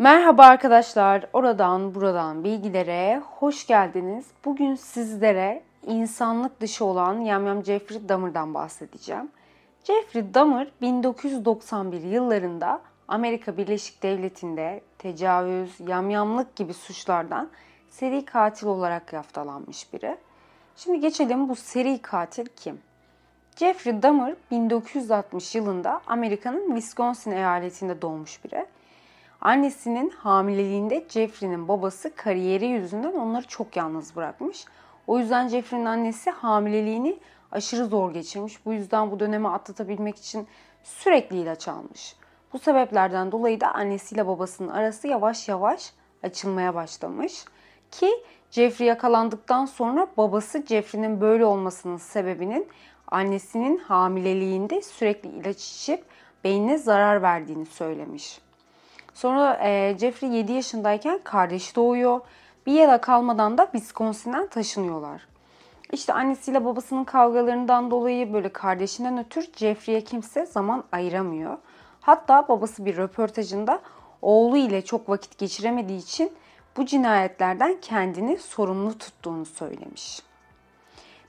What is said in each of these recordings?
Merhaba arkadaşlar, oradan buradan bilgilere hoş geldiniz. Bugün sizlere insanlık dışı olan Yamyam Jeffrey Dahmer'dan bahsedeceğim. Jeffrey Dahmer 1991 yıllarında Amerika Birleşik Devleti'nde tecavüz, yamyamlık gibi suçlardan seri katil olarak yaftalanmış biri. Şimdi geçelim bu seri katil kim? Jeffrey Dahmer 1960 yılında Amerika'nın Wisconsin eyaletinde doğmuş biri. Annesinin hamileliğinde Jeffrey'nin babası kariyeri yüzünden onları çok yalnız bırakmış. O yüzden Jeffrey'nin annesi hamileliğini aşırı zor geçirmiş. Bu yüzden bu dönemi atlatabilmek için sürekli ilaç almış. Bu sebeplerden dolayı da annesiyle babasının arası yavaş yavaş açılmaya başlamış. Ki Jeffrey yakalandıktan sonra babası Jeffrey'nin böyle olmasının sebebinin annesinin hamileliğinde sürekli ilaç içip beynine zarar verdiğini söylemiş. Sonra e, Jeffrey 7 yaşındayken kardeşi doğuyor. Bir yere kalmadan da Wisconsin'den taşınıyorlar. İşte annesiyle babasının kavgalarından dolayı böyle kardeşinden ötürü Jeffrey'e kimse zaman ayıramıyor. Hatta babası bir röportajında oğlu ile çok vakit geçiremediği için bu cinayetlerden kendini sorumlu tuttuğunu söylemiş.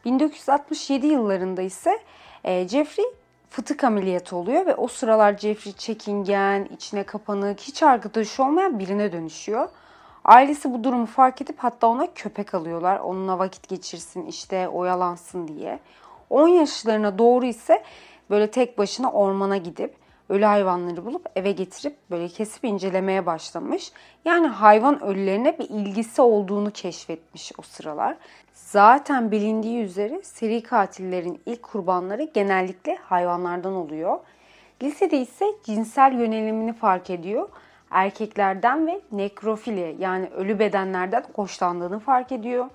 1967 yıllarında ise e, Jeffrey fıtık ameliyatı oluyor ve o sıralar Jeffrey çekingen, içine kapanık, hiç arkadaşı olmayan birine dönüşüyor. Ailesi bu durumu fark edip hatta ona köpek alıyorlar. Onunla vakit geçirsin, işte oyalansın diye. 10 yaşlarına doğru ise böyle tek başına ormana gidip ölü hayvanları bulup eve getirip böyle kesip incelemeye başlamış. Yani hayvan ölülerine bir ilgisi olduğunu keşfetmiş o sıralar. Zaten bilindiği üzere seri katillerin ilk kurbanları genellikle hayvanlardan oluyor. Lisede ise cinsel yönelimini fark ediyor. Erkeklerden ve nekrofili yani ölü bedenlerden hoşlandığını fark ediyor.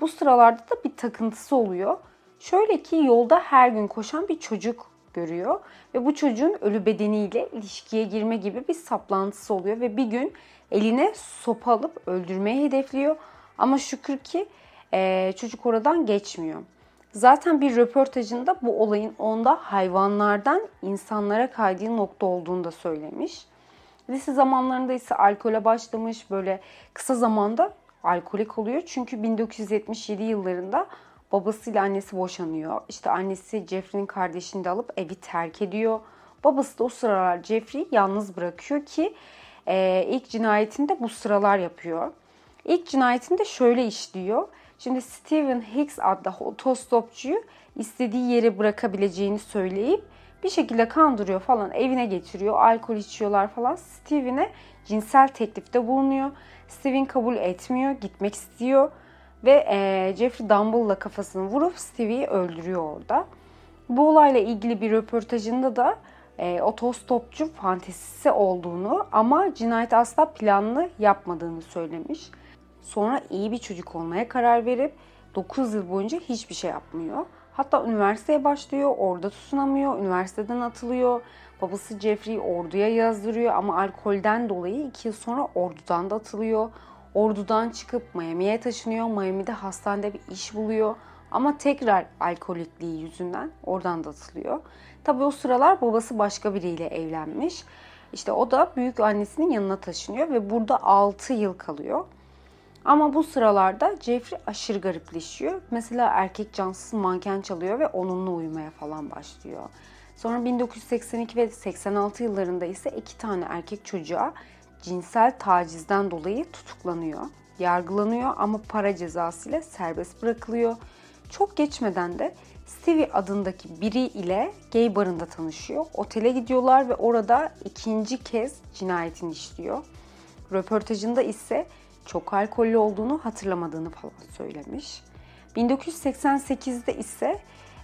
Bu sıralarda da bir takıntısı oluyor. Şöyle ki yolda her gün koşan bir çocuk görüyor ve bu çocuğun ölü bedeniyle ilişkiye girme gibi bir saplantısı oluyor ve bir gün eline sopa alıp öldürmeyi hedefliyor. Ama şükür ki e, çocuk oradan geçmiyor. Zaten bir röportajında bu olayın onda hayvanlardan insanlara kaydığı nokta olduğunu da söylemiş. Lise zamanlarında ise alkole başlamış. Böyle kısa zamanda alkolik oluyor. Çünkü 1977 yıllarında babasıyla annesi boşanıyor. İşte annesi Jeffrey'nin kardeşini de alıp evi terk ediyor. Babası da o sıralar Jeffrey'i yalnız bırakıyor ki e, ilk cinayetinde bu sıralar yapıyor. İlk cinayetinde şöyle işliyor. Şimdi Steven Hicks adlı otostopçuyu istediği yere bırakabileceğini söyleyip bir şekilde kandırıyor falan evine getiriyor. Alkol içiyorlar falan. Steven'e cinsel teklifte bulunuyor. Steven kabul etmiyor. Gitmek istiyor. Ve e, Jeffrey Dumble'la kafasını vurup Stevie'yi öldürüyor orada. Bu olayla ilgili bir röportajında da e, otostopçu fantezisi olduğunu ama cinayet asla planlı yapmadığını söylemiş. Sonra iyi bir çocuk olmaya karar verip 9 yıl boyunca hiçbir şey yapmıyor. Hatta üniversiteye başlıyor, orada tutunamıyor, üniversiteden atılıyor. Babası Jeffrey orduya yazdırıyor ama alkolden dolayı 2 yıl sonra ordudan da atılıyor. Ordudan çıkıp Miami'ye taşınıyor. Miami'de hastanede bir iş buluyor. Ama tekrar alkolikliği yüzünden oradan da atılıyor. Tabii o sıralar babası başka biriyle evlenmiş. İşte o da büyük annesinin yanına taşınıyor ve burada 6 yıl kalıyor. Ama bu sıralarda Jeffrey aşırı garipleşiyor. Mesela erkek cansız manken çalıyor ve onunla uyumaya falan başlıyor. Sonra 1982 ve 86 yıllarında ise iki tane erkek çocuğa cinsel tacizden dolayı tutuklanıyor. Yargılanıyor ama para cezası ile serbest bırakılıyor. Çok geçmeden de Stevie adındaki biri ile gay barında tanışıyor. Otele gidiyorlar ve orada ikinci kez cinayetini işliyor. Röportajında ise çok alkollü olduğunu hatırlamadığını falan söylemiş. 1988'de ise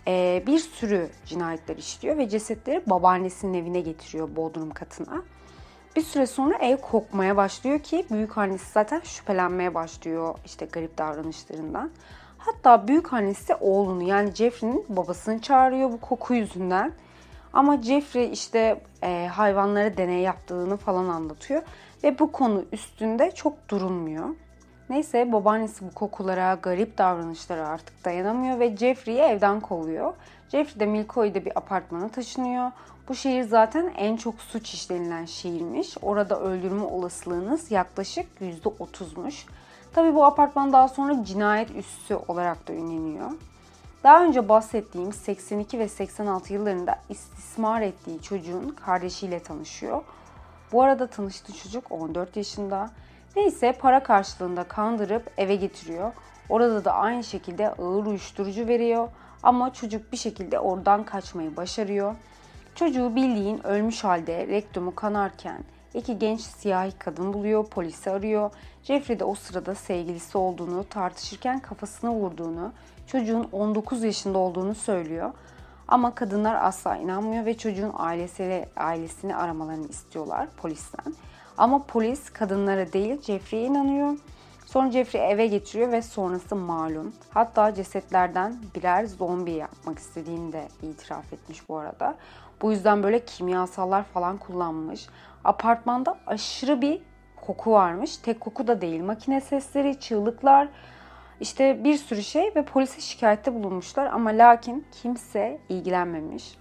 e, bir sürü cinayetler işliyor ve cesetleri babaannesinin evine getiriyor Bodrum katına. Bir süre sonra ev kokmaya başlıyor ki büyük annesi zaten şüphelenmeye başlıyor işte garip davranışlarından. Hatta büyük annesi oğlunu yani Jeffrey'nin babasını çağırıyor bu koku yüzünden. Ama Jeffrey işte e, hayvanlara deney yaptığını falan anlatıyor ve bu konu üstünde çok durulmuyor. Neyse babaannesi bu kokulara, garip davranışlara artık dayanamıyor ve Jeffrey'i evden kovuyor. Jeffrey de Milcoy'da bir apartmana taşınıyor. Bu şehir zaten en çok suç işlenilen şehirmiş. Orada öldürme olasılığınız yaklaşık %30'muş. Tabii bu apartman daha sonra cinayet üssü olarak da ünleniyor. Daha önce bahsettiğim 82 ve 86 yıllarında istismar ettiği çocuğun kardeşiyle tanışıyor. Bu arada tanıştığı çocuk 14 yaşında. Neyse para karşılığında kandırıp eve getiriyor. Orada da aynı şekilde ağır uyuşturucu veriyor. Ama çocuk bir şekilde oradan kaçmayı başarıyor. Çocuğu bildiğin ölmüş halde rektumu kanarken iki genç siyahi kadın buluyor, polisi arıyor. Jeffrey de o sırada sevgilisi olduğunu, tartışırken kafasına vurduğunu, çocuğun 19 yaşında olduğunu söylüyor. Ama kadınlar asla inanmıyor ve çocuğun ailesiyle, ailesini aramalarını istiyorlar polisten. Ama polis kadınlara değil Jeffrey'e inanıyor. Sonra Jeffrey eve getiriyor ve sonrası malum. Hatta cesetlerden birer zombi yapmak istediğini de itiraf etmiş bu arada. Bu yüzden böyle kimyasallar falan kullanmış. Apartmanda aşırı bir koku varmış. Tek koku da değil. Makine sesleri, çığlıklar, işte bir sürü şey ve polise şikayette bulunmuşlar ama lakin kimse ilgilenmemiş.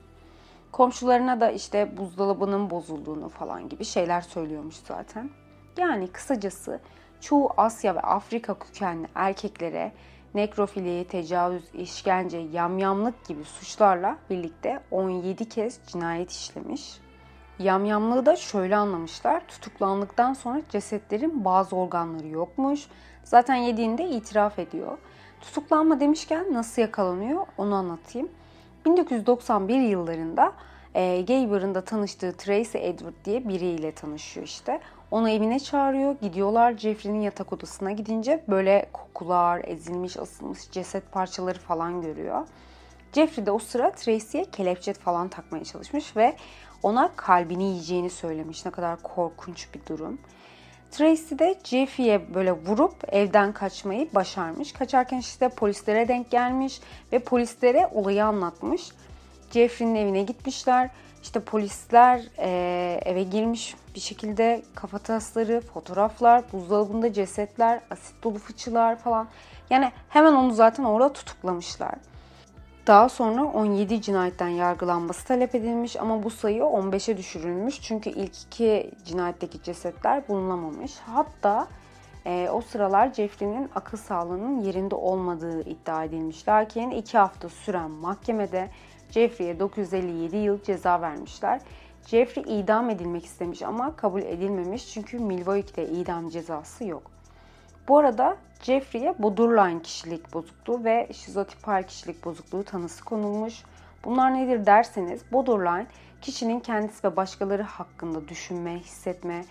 Komşularına da işte buzdolabının bozulduğunu falan gibi şeyler söylüyormuş zaten. Yani kısacası çoğu Asya ve Afrika kökenli erkeklere nekrofili, tecavüz, işkence, yamyamlık gibi suçlarla birlikte 17 kez cinayet işlemiş. Yamyamlığı da şöyle anlamışlar. Tutuklandıktan sonra cesetlerin bazı organları yokmuş. Zaten yediğinde itiraf ediyor. Tutuklanma demişken nasıl yakalanıyor onu anlatayım. 1991 yıllarında e, gay barında tanıştığı Tracy Edward diye biriyle tanışıyor işte. Onu evine çağırıyor. Gidiyorlar Jeffrey'nin yatak odasına gidince böyle kokular, ezilmiş, asılmış ceset parçaları falan görüyor. Jeffrey de o sıra Tracy'ye kelepçe falan takmaya çalışmış ve ona kalbini yiyeceğini söylemiş. Ne kadar korkunç bir durum. Tracy de Jeffrey'e böyle vurup evden kaçmayı başarmış. Kaçarken işte polislere denk gelmiş ve polislere olayı anlatmış. Jeffrey'nin evine gitmişler. İşte polisler e, eve girmiş bir şekilde kafatasları, fotoğraflar, buzdolabında cesetler, asit dolu fıçılar falan. Yani hemen onu zaten orada tutuklamışlar. Daha sonra 17 cinayetten yargılanması talep edilmiş ama bu sayı 15'e düşürülmüş. Çünkü ilk iki cinayetteki cesetler bulunamamış. Hatta e, o sıralar Jeffrey'nin akıl sağlığının yerinde olmadığı iddia edilmiş. Lakin iki hafta süren mahkemede Jeffrey'e 957 yıl ceza vermişler. Jeffrey idam edilmek istemiş ama kabul edilmemiş çünkü Milwaukee'de idam cezası yok. Bu arada Jeffrey'e borderline kişilik bozukluğu ve şizotipal kişilik bozukluğu tanısı konulmuş. Bunlar nedir derseniz borderline kişinin kendisi ve başkaları hakkında düşünme, hissetme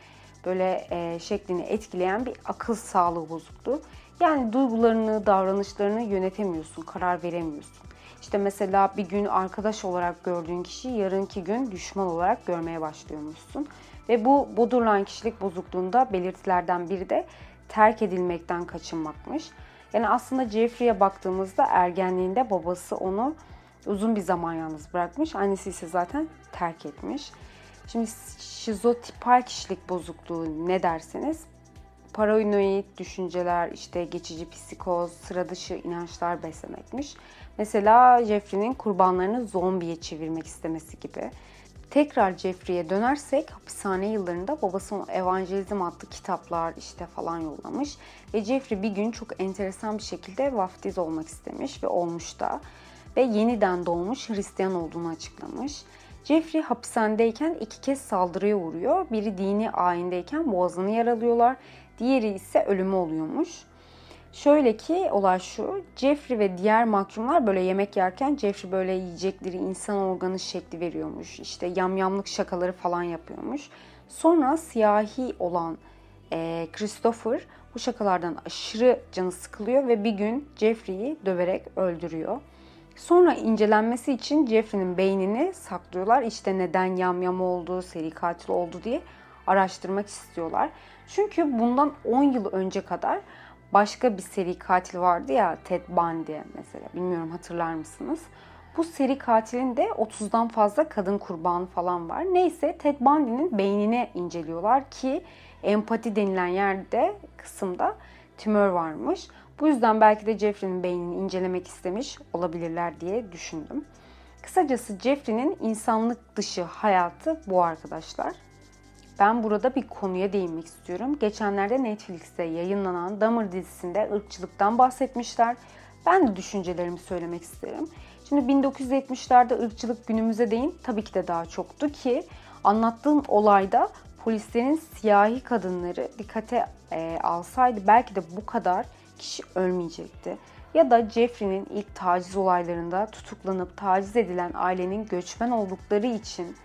böyle e, şeklini etkileyen bir akıl sağlığı bozukluğu. Yani duygularını, davranışlarını yönetemiyorsun, karar veremiyorsun. İşte mesela bir gün arkadaş olarak gördüğün kişiyi yarınki gün düşman olarak görmeye başlıyormuşsun. Ve bu borderline kişilik bozukluğunda belirtilerden biri de terk edilmekten kaçınmakmış. Yani aslında Jeffrey'e baktığımızda ergenliğinde babası onu uzun bir zaman yalnız bırakmış. Annesi ise zaten terk etmiş. Şimdi şizotipal kişilik bozukluğu ne derseniz paranoid düşünceler, işte geçici psikoz, sıra dışı inançlar beslemekmiş. Mesela Jeffrey'nin kurbanlarını zombiye çevirmek istemesi gibi. Tekrar Jeffrey'e dönersek hapishane yıllarında babası evangelizm adlı kitaplar işte falan yollamış. Ve Jeffrey bir gün çok enteresan bir şekilde vaftiz olmak istemiş ve olmuş da. Ve yeniden doğmuş Hristiyan olduğunu açıklamış. Jeffrey hapishanedeyken iki kez saldırıya uğruyor. Biri dini ayindeyken boğazını yaralıyorlar. Diğeri ise ölümü oluyormuş. Şöyle ki olay şu. Jeffrey ve diğer mahkumlar böyle yemek yerken Jeffrey böyle yiyecekleri insan organı şekli veriyormuş. İşte yamyamlık şakaları falan yapıyormuş. Sonra siyahi olan e, Christopher bu şakalardan aşırı canı sıkılıyor ve bir gün Jeffrey'i döverek öldürüyor. Sonra incelenmesi için Jeffrey'nin beynini saklıyorlar. İşte neden yamyam oldu, seri katil oldu diye araştırmak istiyorlar. Çünkü bundan 10 yıl önce kadar başka bir seri katil vardı ya Ted Bundy mesela. Bilmiyorum hatırlar mısınız? Bu seri katilin de 30'dan fazla kadın kurbanı falan var. Neyse Ted Bundy'nin beynini inceliyorlar ki empati denilen yerde kısımda tümör varmış. Bu yüzden belki de Jeffrey'nin beynini incelemek istemiş olabilirler diye düşündüm. Kısacası Jeffrey'nin insanlık dışı hayatı bu arkadaşlar. Ben burada bir konuya değinmek istiyorum. Geçenlerde Netflix'te yayınlanan Dahmer dizisinde ırkçılıktan bahsetmişler. Ben de düşüncelerimi söylemek isterim. Şimdi 1970'lerde ırkçılık günümüze değin tabii ki de daha çoktu ki anlattığım olayda polislerin siyahi kadınları dikkate e, alsaydı belki de bu kadar kişi ölmeyecekti. Ya da Jeffrey'nin ilk taciz olaylarında tutuklanıp taciz edilen ailenin göçmen oldukları için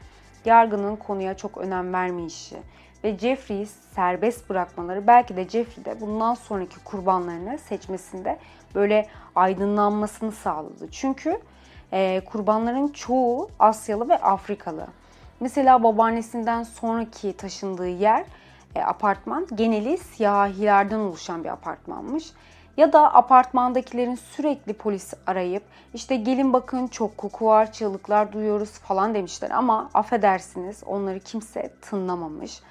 yargının konuya çok önem vermeyişi ve Jeffrey'i serbest bırakmaları belki de Jeffrey bundan sonraki kurbanlarını seçmesinde böyle aydınlanmasını sağladı. Çünkü e, kurbanların çoğu Asyalı ve Afrikalı. Mesela babaannesinden sonraki taşındığı yer e, apartman geneli siyahilerden oluşan bir apartmanmış. Ya da apartmandakilerin sürekli polis arayıp işte gelin bakın çok koku var, çığlıklar duyuyoruz falan demişler ama affedersiniz onları kimse tınlamamış.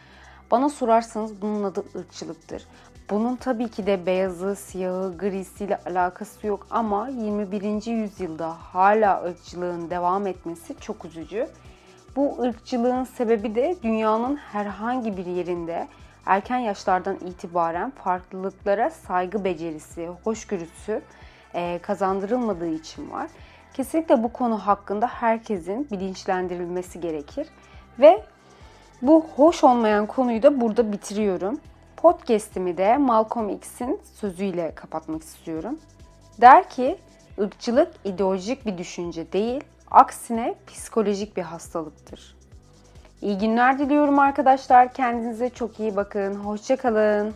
Bana sorarsanız bunun adı ırkçılıktır. Bunun tabii ki de beyazı, siyahı, grisiyle alakası yok ama 21. yüzyılda hala ırkçılığın devam etmesi çok üzücü. Bu ırkçılığın sebebi de dünyanın herhangi bir yerinde erken yaşlardan itibaren farklılıklara saygı becerisi, hoşgörüsü e, kazandırılmadığı için var. Kesinlikle bu konu hakkında herkesin bilinçlendirilmesi gerekir. Ve bu hoş olmayan konuyu da burada bitiriyorum. Podcast'imi de Malcolm X'in sözüyle kapatmak istiyorum. Der ki, ırkçılık ideolojik bir düşünce değil, aksine psikolojik bir hastalıktır. İyi günler diliyorum arkadaşlar. Kendinize çok iyi bakın. Hoşçakalın.